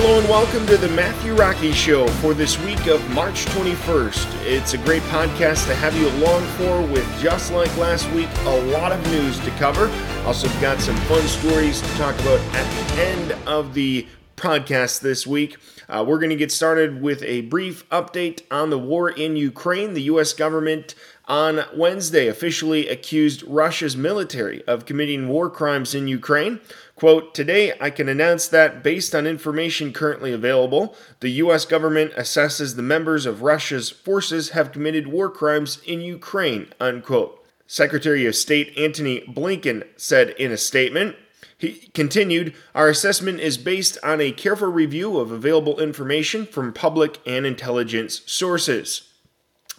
Hello and welcome to the Matthew Rocky Show for this week of March 21st. It's a great podcast to have you along for with just like last week, a lot of news to cover. Also got some fun stories to talk about at the end of the podcast this week. Uh, we're going to get started with a brief update on the war in Ukraine. The U.S. government on Wednesday officially accused Russia's military of committing war crimes in Ukraine. Quote, Today I can announce that, based on information currently available, the U.S. government assesses the members of Russia's forces have committed war crimes in Ukraine, unquote. Secretary of State Antony Blinken said in a statement, he continued, Our assessment is based on a careful review of available information from public and intelligence sources.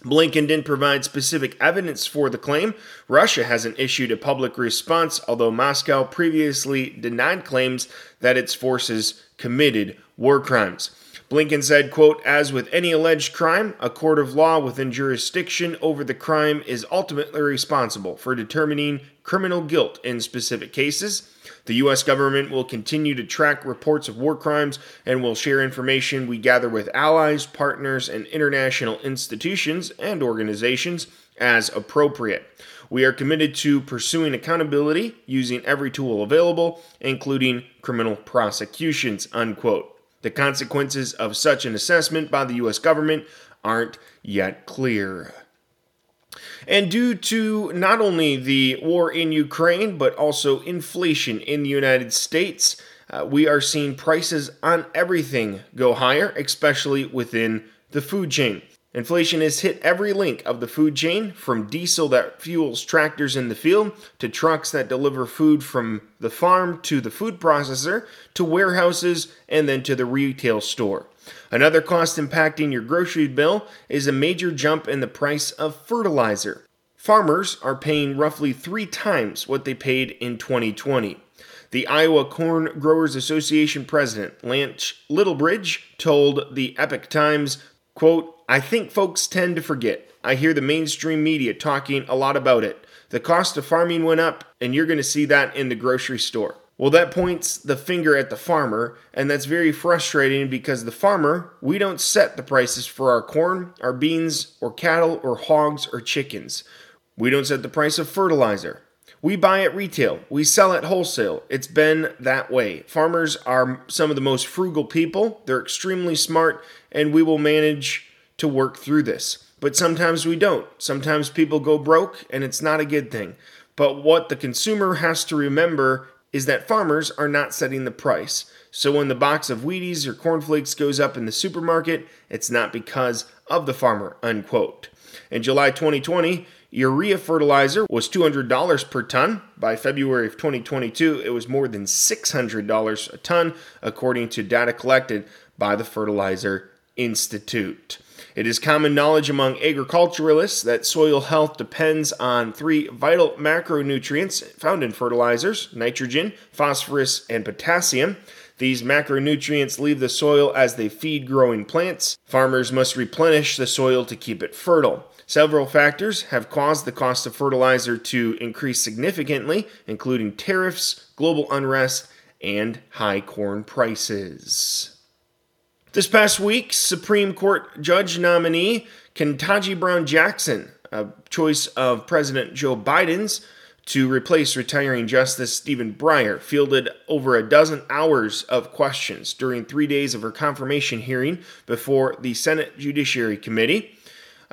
Blinken didn't provide specific evidence for the claim. Russia hasn't issued a public response, although Moscow previously denied claims that its forces committed war crimes. Blinken said, quote, As with any alleged crime, a court of law within jurisdiction over the crime is ultimately responsible for determining criminal guilt in specific cases. The U.S. government will continue to track reports of war crimes and will share information we gather with allies, partners, and international institutions and organizations as appropriate. We are committed to pursuing accountability using every tool available, including criminal prosecutions. Unquote. The consequences of such an assessment by the U.S. government aren't yet clear. And due to not only the war in Ukraine, but also inflation in the United States, uh, we are seeing prices on everything go higher, especially within the food chain. Inflation has hit every link of the food chain, from diesel that fuels tractors in the field, to trucks that deliver food from the farm to the food processor, to warehouses, and then to the retail store. Another cost impacting your grocery bill is a major jump in the price of fertilizer. Farmers are paying roughly three times what they paid in 2020. The Iowa Corn Growers Association president, Lance Lillibridge, told the Epoch Times, quote, I think folks tend to forget. I hear the mainstream media talking a lot about it. The cost of farming went up, and you're going to see that in the grocery store. Well, that points the finger at the farmer, and that's very frustrating because the farmer, we don't set the prices for our corn, our beans, or cattle, or hogs, or chickens. We don't set the price of fertilizer. We buy at retail, we sell at wholesale. It's been that way. Farmers are some of the most frugal people, they're extremely smart, and we will manage to work through this. But sometimes we don't. Sometimes people go broke, and it's not a good thing. But what the consumer has to remember is that farmers are not setting the price. So when the box of Wheaties or cornflakes goes up in the supermarket, it's not because of the farmer, unquote. In July 2020, urea fertilizer was $200 per ton. By February of 2022, it was more than $600 a ton, according to data collected by the Fertilizer Institute. It is common knowledge among agriculturalists that soil health depends on three vital macronutrients found in fertilizers nitrogen, phosphorus, and potassium. These macronutrients leave the soil as they feed growing plants. Farmers must replenish the soil to keep it fertile. Several factors have caused the cost of fertilizer to increase significantly, including tariffs, global unrest, and high corn prices. This past week, Supreme Court judge nominee Ketanji Brown Jackson, a choice of President Joe Biden's to replace retiring Justice Stephen Breyer, fielded over a dozen hours of questions during three days of her confirmation hearing before the Senate Judiciary Committee.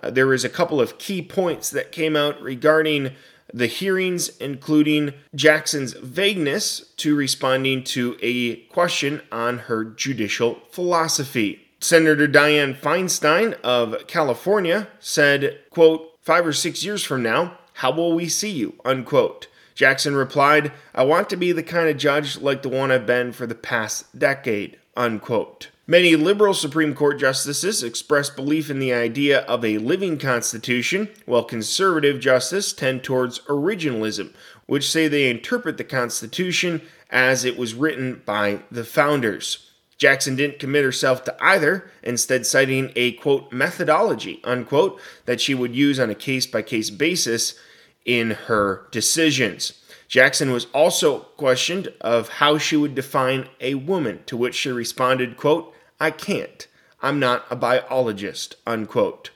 Uh, there was a couple of key points that came out regarding the hearings, including Jackson's vagueness to responding to a question on her judicial philosophy. Senator Dianne Feinstein of California said, quote, five or six years from now, how will we see you? Unquote. Jackson replied, I want to be the kind of judge like the one I've been for the past decade. Unquote. Many liberal Supreme Court justices express belief in the idea of a living constitution, while conservative justices tend towards originalism, which say they interpret the Constitution as it was written by the founders. Jackson didn't commit herself to either, instead citing a quote methodology unquote that she would use on a case by case basis in her decisions. Jackson was also questioned of how she would define a woman, to which she responded, quote, I can't. I'm not a biologist, unquote.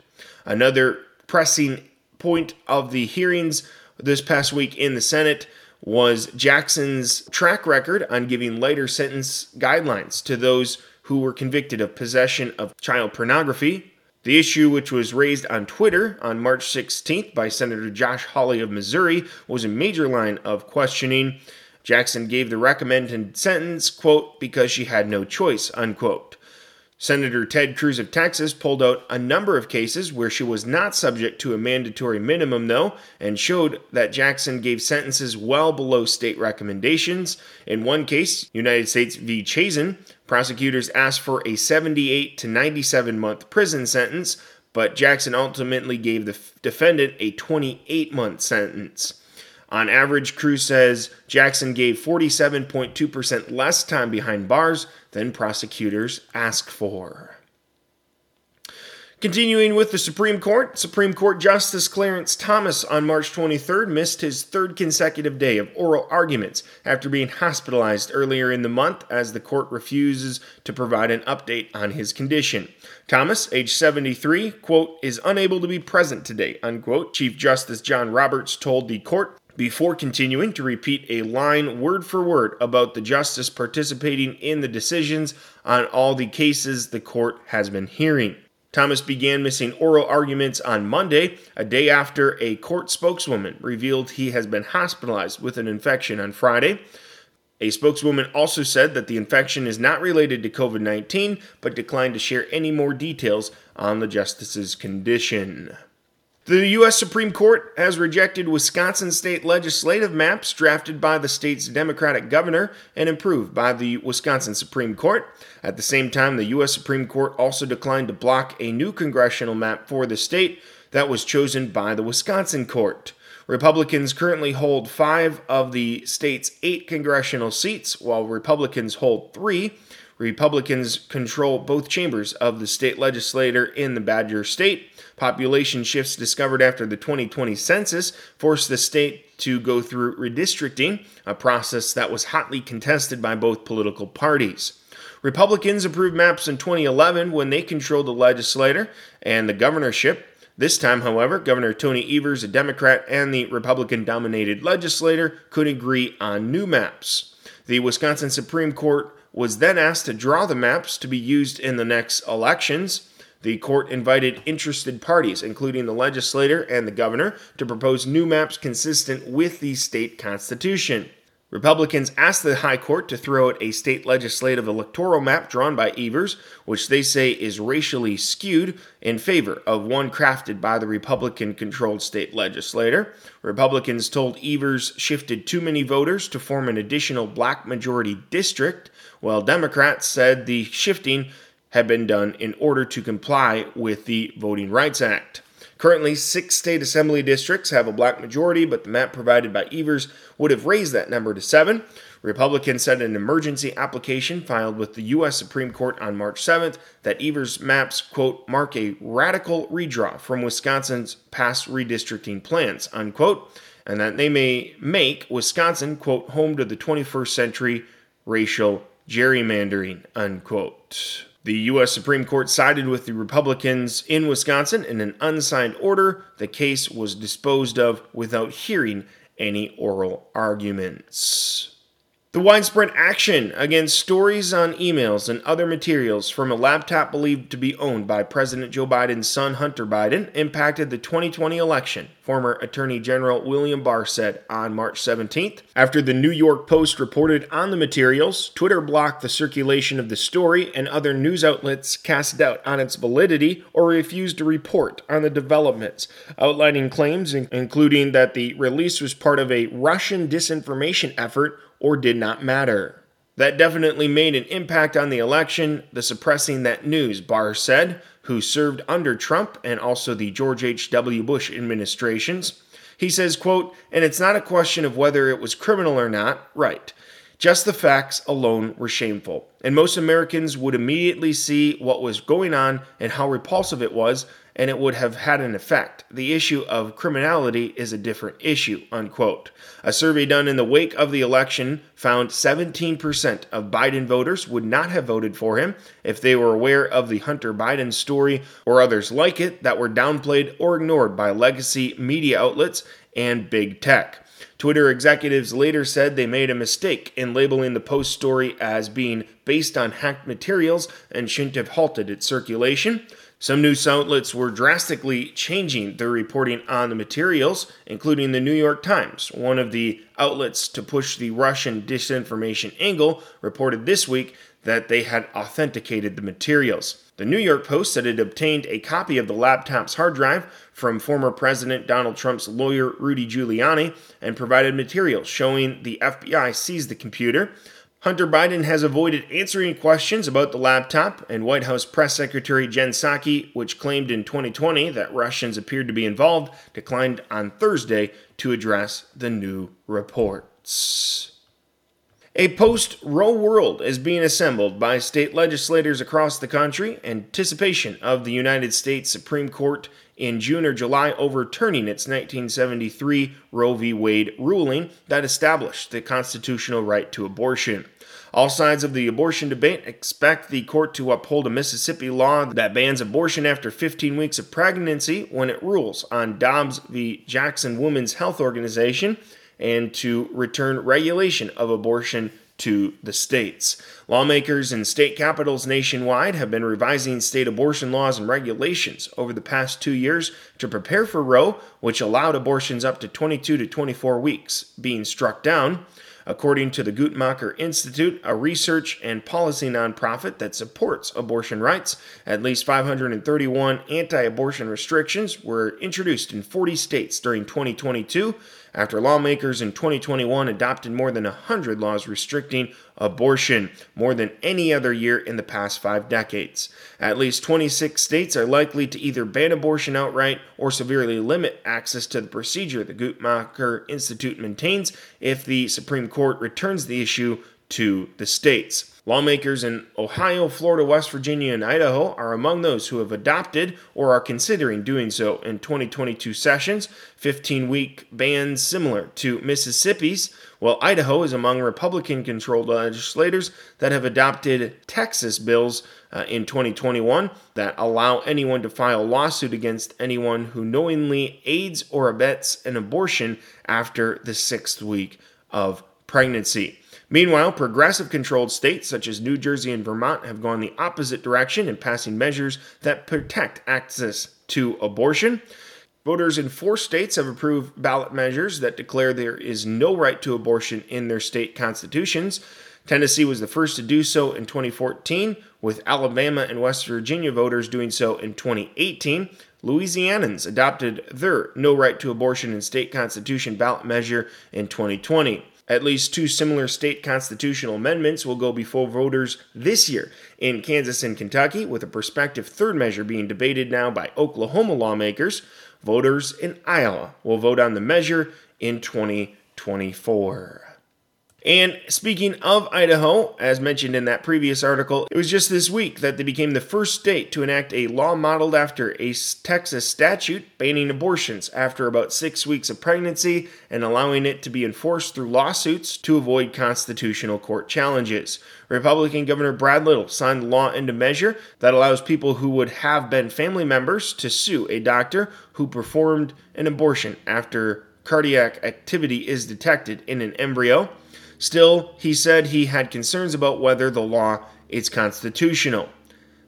Another pressing point of the hearings this past week in the Senate was Jackson's track record on giving lighter sentence guidelines to those who were convicted of possession of child pornography. The issue, which was raised on Twitter on March 16th by Senator Josh Hawley of Missouri, was a major line of questioning. Jackson gave the recommended sentence, quote, because she had no choice, unquote. Senator Ted Cruz of Texas pulled out a number of cases where she was not subject to a mandatory minimum, though, and showed that Jackson gave sentences well below state recommendations. In one case, United States v. Chazen, prosecutors asked for a 78 to 97 month prison sentence, but Jackson ultimately gave the defendant a 28 month sentence. On average, Cruz says Jackson gave 47.2% less time behind bars than prosecutors asked for. Continuing with the Supreme Court, Supreme Court Justice Clarence Thomas on March 23rd missed his third consecutive day of oral arguments after being hospitalized earlier in the month as the court refuses to provide an update on his condition. Thomas, age 73, quote, is unable to be present today, unquote. Chief Justice John Roberts told the court before continuing to repeat a line word for word about the justice participating in the decisions on all the cases the court has been hearing. Thomas began missing oral arguments on Monday, a day after a court spokeswoman revealed he has been hospitalized with an infection on Friday. A spokeswoman also said that the infection is not related to COVID 19, but declined to share any more details on the justice's condition. The U.S. Supreme Court has rejected Wisconsin state legislative maps drafted by the state's Democratic governor and approved by the Wisconsin Supreme Court. At the same time, the U.S. Supreme Court also declined to block a new congressional map for the state that was chosen by the Wisconsin court. Republicans currently hold five of the state's eight congressional seats, while Republicans hold three. Republicans control both chambers of the state legislature in the Badger state. Population shifts discovered after the 2020 census forced the state to go through redistricting, a process that was hotly contested by both political parties. Republicans approved maps in 2011 when they controlled the legislature and the governorship. This time, however, Governor Tony Evers, a Democrat, and the Republican dominated legislature could agree on new maps. The Wisconsin Supreme Court was then asked to draw the maps to be used in the next elections. The court invited interested parties, including the legislator and the governor, to propose new maps consistent with the state constitution. Republicans asked the High Court to throw out a state legislative electoral map drawn by Evers, which they say is racially skewed, in favor of one crafted by the Republican controlled state legislature. Republicans told Evers shifted too many voters to form an additional black majority district, while Democrats said the shifting had been done in order to comply with the Voting Rights Act. Currently, six state assembly districts have a black majority, but the map provided by Evers would have raised that number to seven. Republicans said an emergency application filed with the U.S. Supreme Court on March 7th that Evers' maps, quote, mark a radical redraw from Wisconsin's past redistricting plans, unquote, and that they may make Wisconsin, quote, home to the 21st century racial gerrymandering, unquote. The U.S. Supreme Court sided with the Republicans in Wisconsin in an unsigned order. The case was disposed of without hearing any oral arguments. The widespread action against stories on emails and other materials from a laptop believed to be owned by President Joe Biden's son Hunter Biden impacted the 2020 election, former Attorney General William Barr said on March 17th. After the New York Post reported on the materials, Twitter blocked the circulation of the story, and other news outlets cast doubt on its validity or refused to report on the developments, outlining claims including that the release was part of a Russian disinformation effort or did not matter. That definitely made an impact on the election, the suppressing that news, Barr said, who served under Trump and also the George H.W. Bush administrations. He says, quote, and it's not a question of whether it was criminal or not, right. Just the facts alone were shameful, and most Americans would immediately see what was going on and how repulsive it was, and it would have had an effect. The issue of criminality is a different issue. Unquote. A survey done in the wake of the election found 17% of Biden voters would not have voted for him if they were aware of the Hunter Biden story or others like it that were downplayed or ignored by legacy media outlets and big tech. Twitter executives later said they made a mistake in labeling the post story as being based on hacked materials and shouldn't have halted its circulation. Some news outlets were drastically changing their reporting on the materials, including the New York Times. One of the outlets to push the Russian disinformation angle reported this week that they had authenticated the materials. The New York Post said it obtained a copy of the laptop's hard drive from former President Donald Trump's lawyer Rudy Giuliani and provided materials showing the FBI seized the computer. Hunter Biden has avoided answering questions about the laptop, and White House Press Secretary Jen Psaki, which claimed in 2020 that Russians appeared to be involved, declined on Thursday to address the new reports. A post Roe world is being assembled by state legislators across the country in anticipation of the United States Supreme Court in June or July overturning its 1973 Roe v. Wade ruling that established the constitutional right to abortion. All sides of the abortion debate expect the court to uphold a Mississippi law that bans abortion after 15 weeks of pregnancy when it rules on Dobbs v. Jackson Women's Health Organization and to return regulation of abortion to the states. Lawmakers in state capitals nationwide have been revising state abortion laws and regulations over the past two years to prepare for Roe, which allowed abortions up to 22 to 24 weeks being struck down. According to the Guttmacher Institute, a research and policy nonprofit that supports abortion rights, at least 531 anti abortion restrictions were introduced in 40 states during 2022 after lawmakers in 2021 adopted more than 100 laws restricting abortion, more than any other year in the past five decades. At least 26 states are likely to either ban abortion outright or severely limit access to the procedure the Guttmacher Institute maintains if the Supreme Court returns the issue to the states. Lawmakers in Ohio, Florida, West Virginia, and Idaho are among those who have adopted or are considering doing so in 2022 sessions, 15 week bans similar to Mississippi's, while Idaho is among Republican controlled legislators that have adopted Texas bills uh, in 2021 that allow anyone to file a lawsuit against anyone who knowingly aids or abets an abortion after the sixth week of pregnancy. Meanwhile, progressive controlled states such as New Jersey and Vermont have gone the opposite direction in passing measures that protect access to abortion. Voters in four states have approved ballot measures that declare there is no right to abortion in their state constitutions. Tennessee was the first to do so in 2014, with Alabama and West Virginia voters doing so in 2018. Louisianans adopted their no right to abortion in state constitution ballot measure in 2020. At least two similar state constitutional amendments will go before voters this year in Kansas and Kentucky, with a prospective third measure being debated now by Oklahoma lawmakers. Voters in Iowa will vote on the measure in 2024. And speaking of Idaho, as mentioned in that previous article, it was just this week that they became the first state to enact a law modeled after a Texas statute banning abortions after about six weeks of pregnancy and allowing it to be enforced through lawsuits to avoid constitutional court challenges. Republican Governor Brad Little signed the law into measure that allows people who would have been family members to sue a doctor who performed an abortion after cardiac activity is detected in an embryo. Still, he said he had concerns about whether the law is constitutional.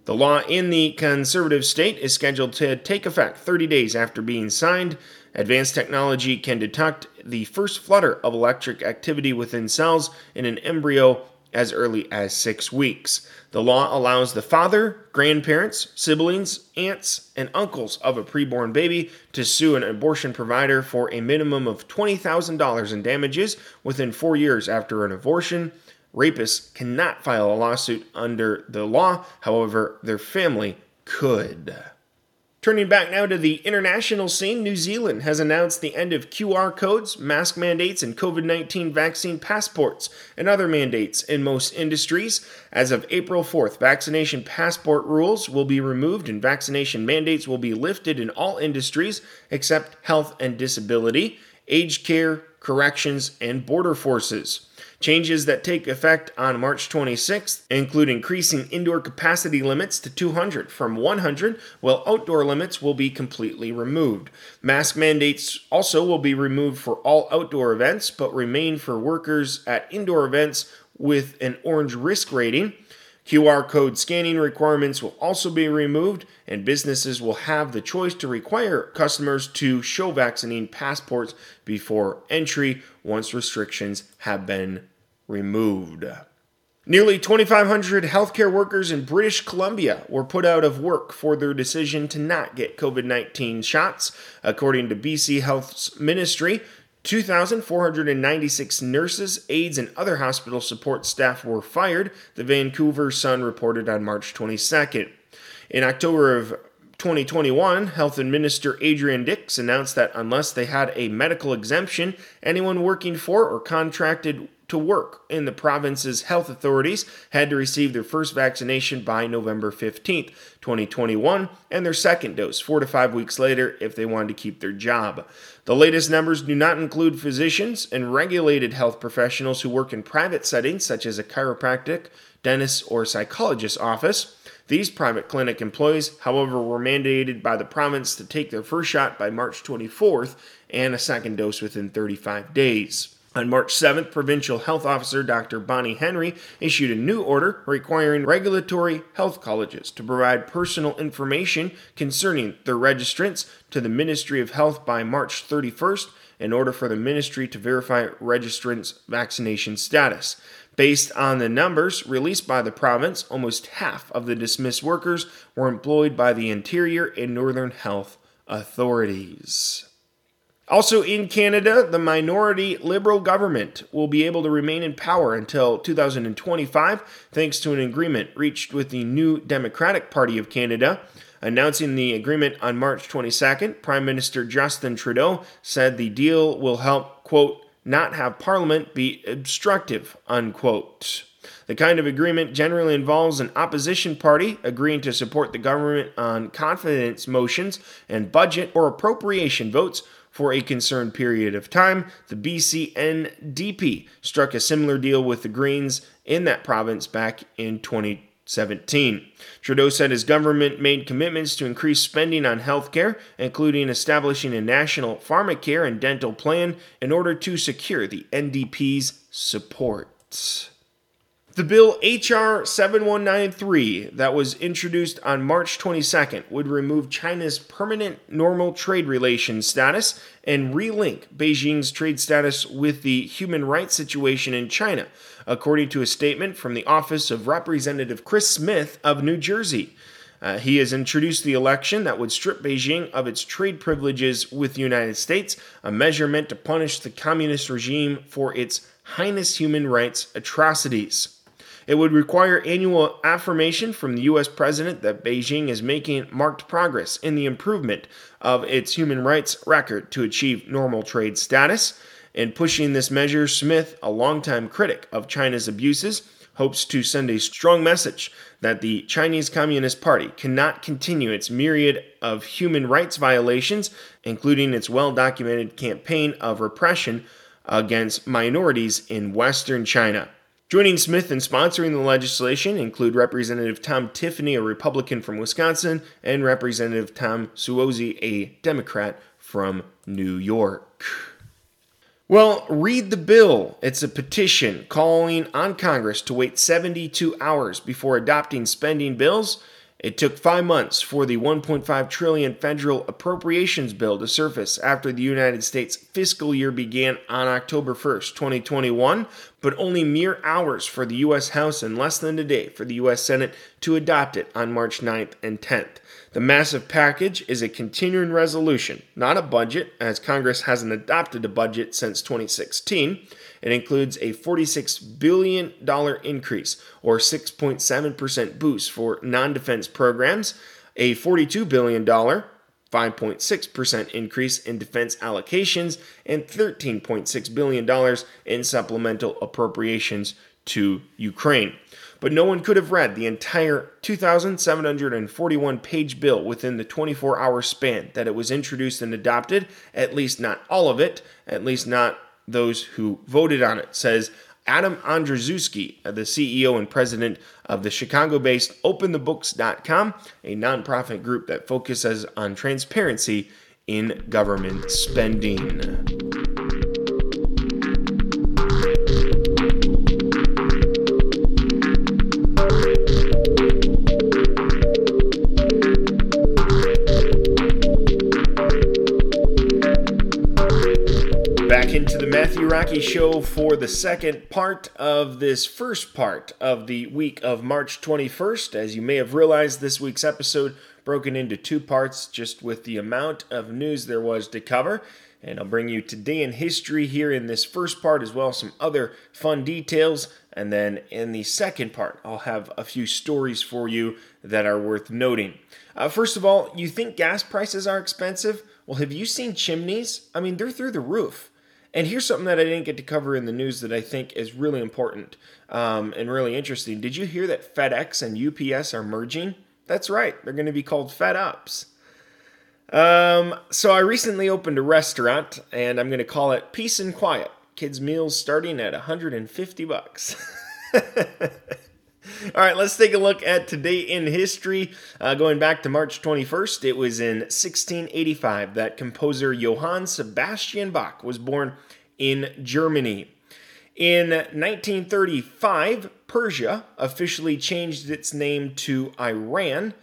The law in the conservative state is scheduled to take effect 30 days after being signed. Advanced technology can detect the first flutter of electric activity within cells in an embryo as early as six weeks. The law allows the father, grandparents, siblings, aunts, and uncles of a preborn baby to sue an abortion provider for a minimum of $20,000 in damages within four years after an abortion. Rapists cannot file a lawsuit under the law, however, their family could. Turning back now to the international scene, New Zealand has announced the end of QR codes, mask mandates, and COVID 19 vaccine passports, and other mandates in most industries. As of April 4th, vaccination passport rules will be removed and vaccination mandates will be lifted in all industries except health and disability, aged care, corrections, and border forces. Changes that take effect on March 26th include increasing indoor capacity limits to 200 from 100, while outdoor limits will be completely removed. Mask mandates also will be removed for all outdoor events, but remain for workers at indoor events with an orange risk rating. QR code scanning requirements will also be removed, and businesses will have the choice to require customers to show vaccine passports before entry once restrictions have been removed. Nearly 2,500 healthcare workers in British Columbia were put out of work for their decision to not get COVID 19 shots. According to BC Health's ministry, 2,496 nurses, aides, and other hospital support staff were fired, the Vancouver Sun reported on March 22nd. In October of 2021, Health and Minister Adrian Dix announced that unless they had a medical exemption, anyone working for or contracted to work in the province's health authorities had to receive their first vaccination by November 15th, 2021, and their second dose four to five weeks later if they wanted to keep their job. The latest numbers do not include physicians and regulated health professionals who work in private settings, such as a chiropractic, dentist, or psychologist office. These private clinic employees, however, were mandated by the province to take their first shot by March 24th and a second dose within 35 days. On March 7th, Provincial Health Officer Dr. Bonnie Henry issued a new order requiring regulatory health colleges to provide personal information concerning their registrants to the Ministry of Health by March 31st in order for the ministry to verify registrants' vaccination status. Based on the numbers released by the province, almost half of the dismissed workers were employed by the Interior and Northern Health authorities. Also in Canada, the minority Liberal government will be able to remain in power until 2025 thanks to an agreement reached with the new Democratic Party of Canada. Announcing the agreement on March 22nd, Prime Minister Justin Trudeau said the deal will help, quote, not have Parliament be obstructive, unquote. The kind of agreement generally involves an opposition party agreeing to support the government on confidence motions and budget or appropriation votes for a concerned period of time. The BCNDP struck a similar deal with the Greens in that province back in 2017. Trudeau said his government made commitments to increase spending on healthcare, including establishing a national pharmacare and dental plan in order to secure the NDP's support. The bill H.R. 7193 that was introduced on March 22nd would remove China's permanent normal trade relations status and relink Beijing's trade status with the human rights situation in China, according to a statement from the office of Representative Chris Smith of New Jersey. Uh, he has introduced the election that would strip Beijing of its trade privileges with the United States, a measure meant to punish the communist regime for its heinous human rights atrocities. It would require annual affirmation from the U.S. president that Beijing is making marked progress in the improvement of its human rights record to achieve normal trade status. In pushing this measure, Smith, a longtime critic of China's abuses, hopes to send a strong message that the Chinese Communist Party cannot continue its myriad of human rights violations, including its well documented campaign of repression against minorities in Western China. Joining Smith in sponsoring the legislation include Representative Tom Tiffany, a Republican from Wisconsin, and Representative Tom Suozzi, a Democrat from New York. Well, read the bill. It's a petition calling on Congress to wait 72 hours before adopting spending bills it took five months for the 1.5 trillion federal appropriations bill to surface after the United States fiscal year began on October 1st, 2021, but only mere hours for the U.S. House and less than a day for the U.S. Senate to adopt it on March 9th and 10th. The massive package is a continuing resolution, not a budget, as Congress hasn't adopted a budget since 2016. It includes a $46 billion increase, or 6.7% boost for non defense programs, a $42 billion 5.6% increase in defense allocations, and $13.6 billion in supplemental appropriations to Ukraine. But no one could have read the entire 2,741 page bill within the 24 hour span that it was introduced and adopted, at least not all of it, at least not those who voted on it, says Adam Andrzejewski, uh, the CEO and president of the Chicago based OpenTheBooks.com, a nonprofit group that focuses on transparency in government spending. Into the Matthew Rocky Show for the second part of this first part of the week of March 21st. As you may have realized, this week's episode broken into two parts just with the amount of news there was to cover. And I'll bring you today in history here in this first part, as well as some other fun details. And then in the second part, I'll have a few stories for you that are worth noting. Uh, first of all, you think gas prices are expensive? Well, have you seen chimneys? I mean, they're through the roof. And here's something that I didn't get to cover in the news that I think is really important um, and really interesting. Did you hear that FedEx and UPS are merging? That's right, they're going to be called FedUps. Um, so I recently opened a restaurant, and I'm going to call it Peace and Quiet. Kids meals starting at 150 bucks. All right, let's take a look at today in history. Uh, going back to March 21st, it was in 1685 that composer Johann Sebastian Bach was born in Germany. In 1935, Persia officially changed its name to Iran.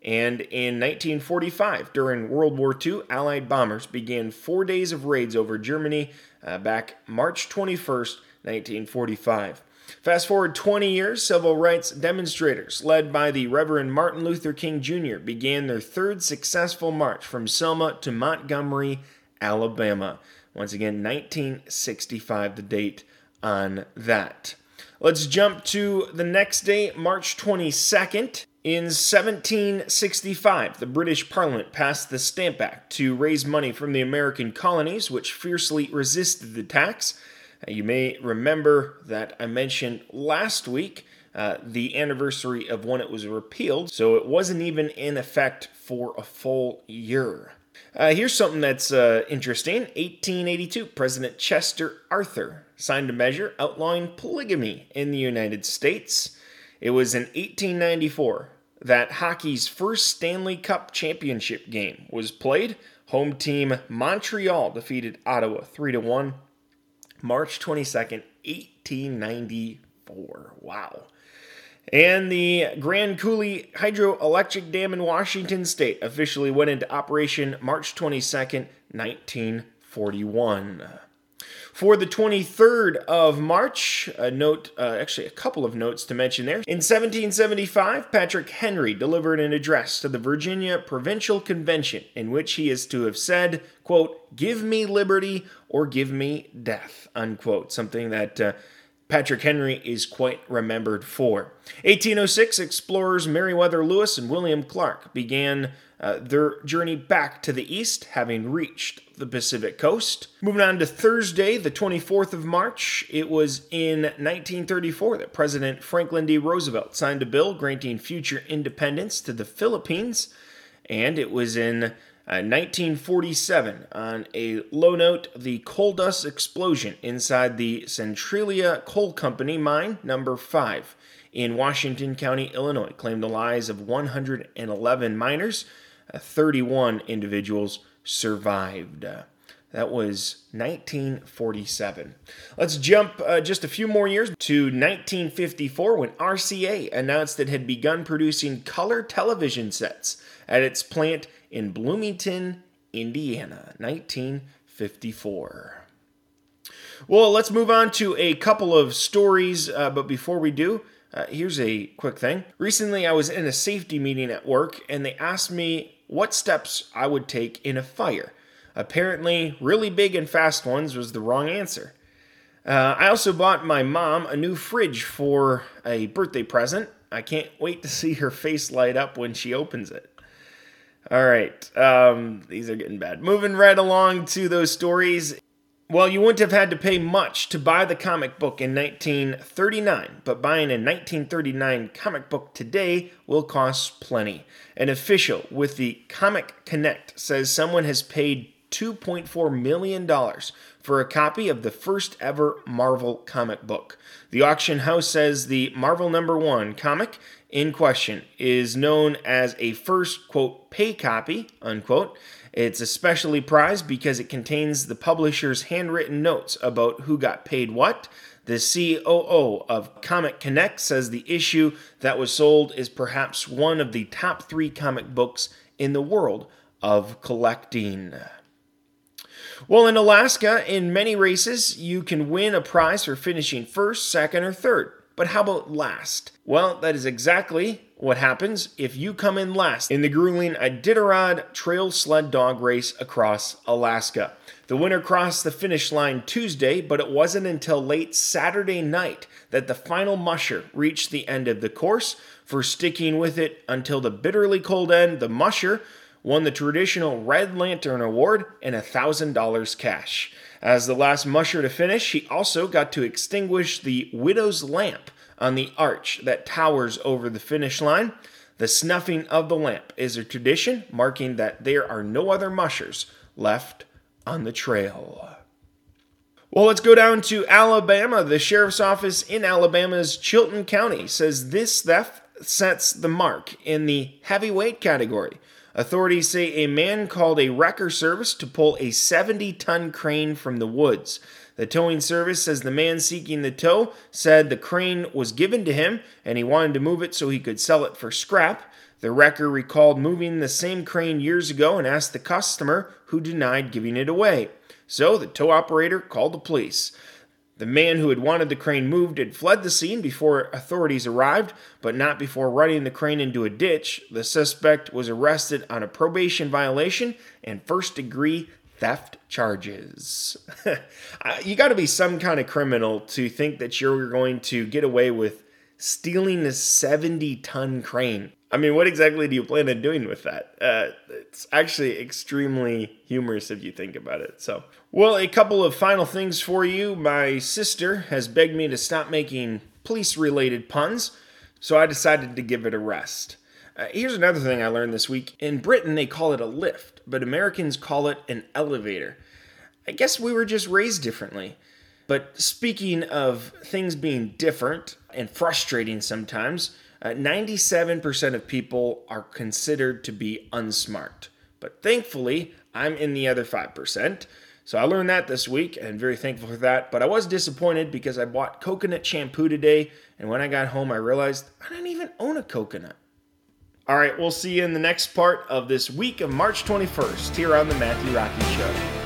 And in 1945, during World War II, Allied bombers began four days of raids over Germany uh, back March 21st, 1945. Fast forward 20 years, civil rights demonstrators, led by the Reverend Martin Luther King Jr., began their third successful march from Selma to Montgomery, Alabama. Once again, 1965, the date on that. Let's jump to the next day, March 22nd. In 1765, the British Parliament passed the Stamp Act to raise money from the American colonies, which fiercely resisted the tax. Uh, you may remember that I mentioned last week uh, the anniversary of when it was repealed, so it wasn't even in effect for a full year. Uh, here's something that's uh, interesting. 1882, President Chester Arthur signed a measure outlawing polygamy in the United States. It was in 1894 that hockey's first Stanley Cup championship game was played. Home team Montreal defeated Ottawa 3 to 1 March 22nd, 1894. Wow. And the Grand Coulee Hydroelectric Dam in Washington State officially went into operation March 22nd, 1941. For the 23rd of March, a note, uh, actually a couple of notes to mention there. In 1775, Patrick Henry delivered an address to the Virginia Provincial Convention in which he is to have said, quote, give me liberty or give me death, unquote. Something that uh, Patrick Henry is quite remembered for. 1806, explorers Meriwether Lewis and William Clark began uh, their journey back to the east, having reached the Pacific coast. Moving on to Thursday, the 24th of March, it was in 1934 that President Franklin D. Roosevelt signed a bill granting future independence to the Philippines, and it was in uh, 1947, on a low note, the coal dust explosion inside the Centralia Coal Company mine number 5 in Washington County, Illinois, claimed the lives of 111 miners. Uh, 31 individuals survived. That was 1947. Let's jump uh, just a few more years to 1954 when RCA announced it had begun producing color television sets at its plant in Bloomington, Indiana. 1954. Well, let's move on to a couple of stories, uh, but before we do, uh, here's a quick thing. Recently, I was in a safety meeting at work, and they asked me what steps I would take in a fire. Apparently, really big and fast ones was the wrong answer. Uh, I also bought my mom a new fridge for a birthday present. I can't wait to see her face light up when she opens it. All right. Um, these are getting bad. Moving right along to those stories. Well, you wouldn't have had to pay much to buy the comic book in 1939, but buying a 1939 comic book today will cost plenty. An official with the Comic Connect says someone has paid $2.4 million for a copy of the first ever Marvel comic book. The auction house says the Marvel number one comic in question is known as a first, quote, pay copy, unquote. It's especially prized because it contains the publisher's handwritten notes about who got paid what. The COO of Comic Connect says the issue that was sold is perhaps one of the top three comic books in the world of collecting. Well, in Alaska, in many races, you can win a prize for finishing first, second, or third. But how about last? Well, that is exactly what happens if you come in last in the grueling Iditarod Trail Sled Dog Race across Alaska. The winner crossed the finish line Tuesday, but it wasn't until late Saturday night that the final musher reached the end of the course. For sticking with it until the bitterly cold end, the musher won the traditional Red Lantern Award and $1,000 cash. As the last musher to finish, he also got to extinguish the widow's lamp on the arch that towers over the finish line. The snuffing of the lamp is a tradition marking that there are no other mushers left on the trail. Well, let's go down to Alabama. The sheriff's office in Alabama's Chilton County says this theft sets the mark in the heavyweight category. Authorities say a man called a wrecker service to pull a 70 ton crane from the woods. The towing service says the man seeking the tow said the crane was given to him and he wanted to move it so he could sell it for scrap. The wrecker recalled moving the same crane years ago and asked the customer, who denied giving it away. So the tow operator called the police. The man who had wanted the crane moved had fled the scene before authorities arrived, but not before running the crane into a ditch. The suspect was arrested on a probation violation and first degree theft charges. you got to be some kind of criminal to think that you're going to get away with stealing a 70 ton crane. I mean, what exactly do you plan on doing with that? Uh, it's actually extremely humorous if you think about it. So, well, a couple of final things for you. My sister has begged me to stop making police related puns, so I decided to give it a rest. Uh, here's another thing I learned this week. In Britain, they call it a lift, but Americans call it an elevator. I guess we were just raised differently. But speaking of things being different and frustrating sometimes, uh, 97% of people are considered to be unsmart. But thankfully, I'm in the other 5%. So I learned that this week and very thankful for that. But I was disappointed because I bought coconut shampoo today. And when I got home, I realized I didn't even own a coconut. All right, we'll see you in the next part of this week of March 21st here on the Matthew Rocky Show.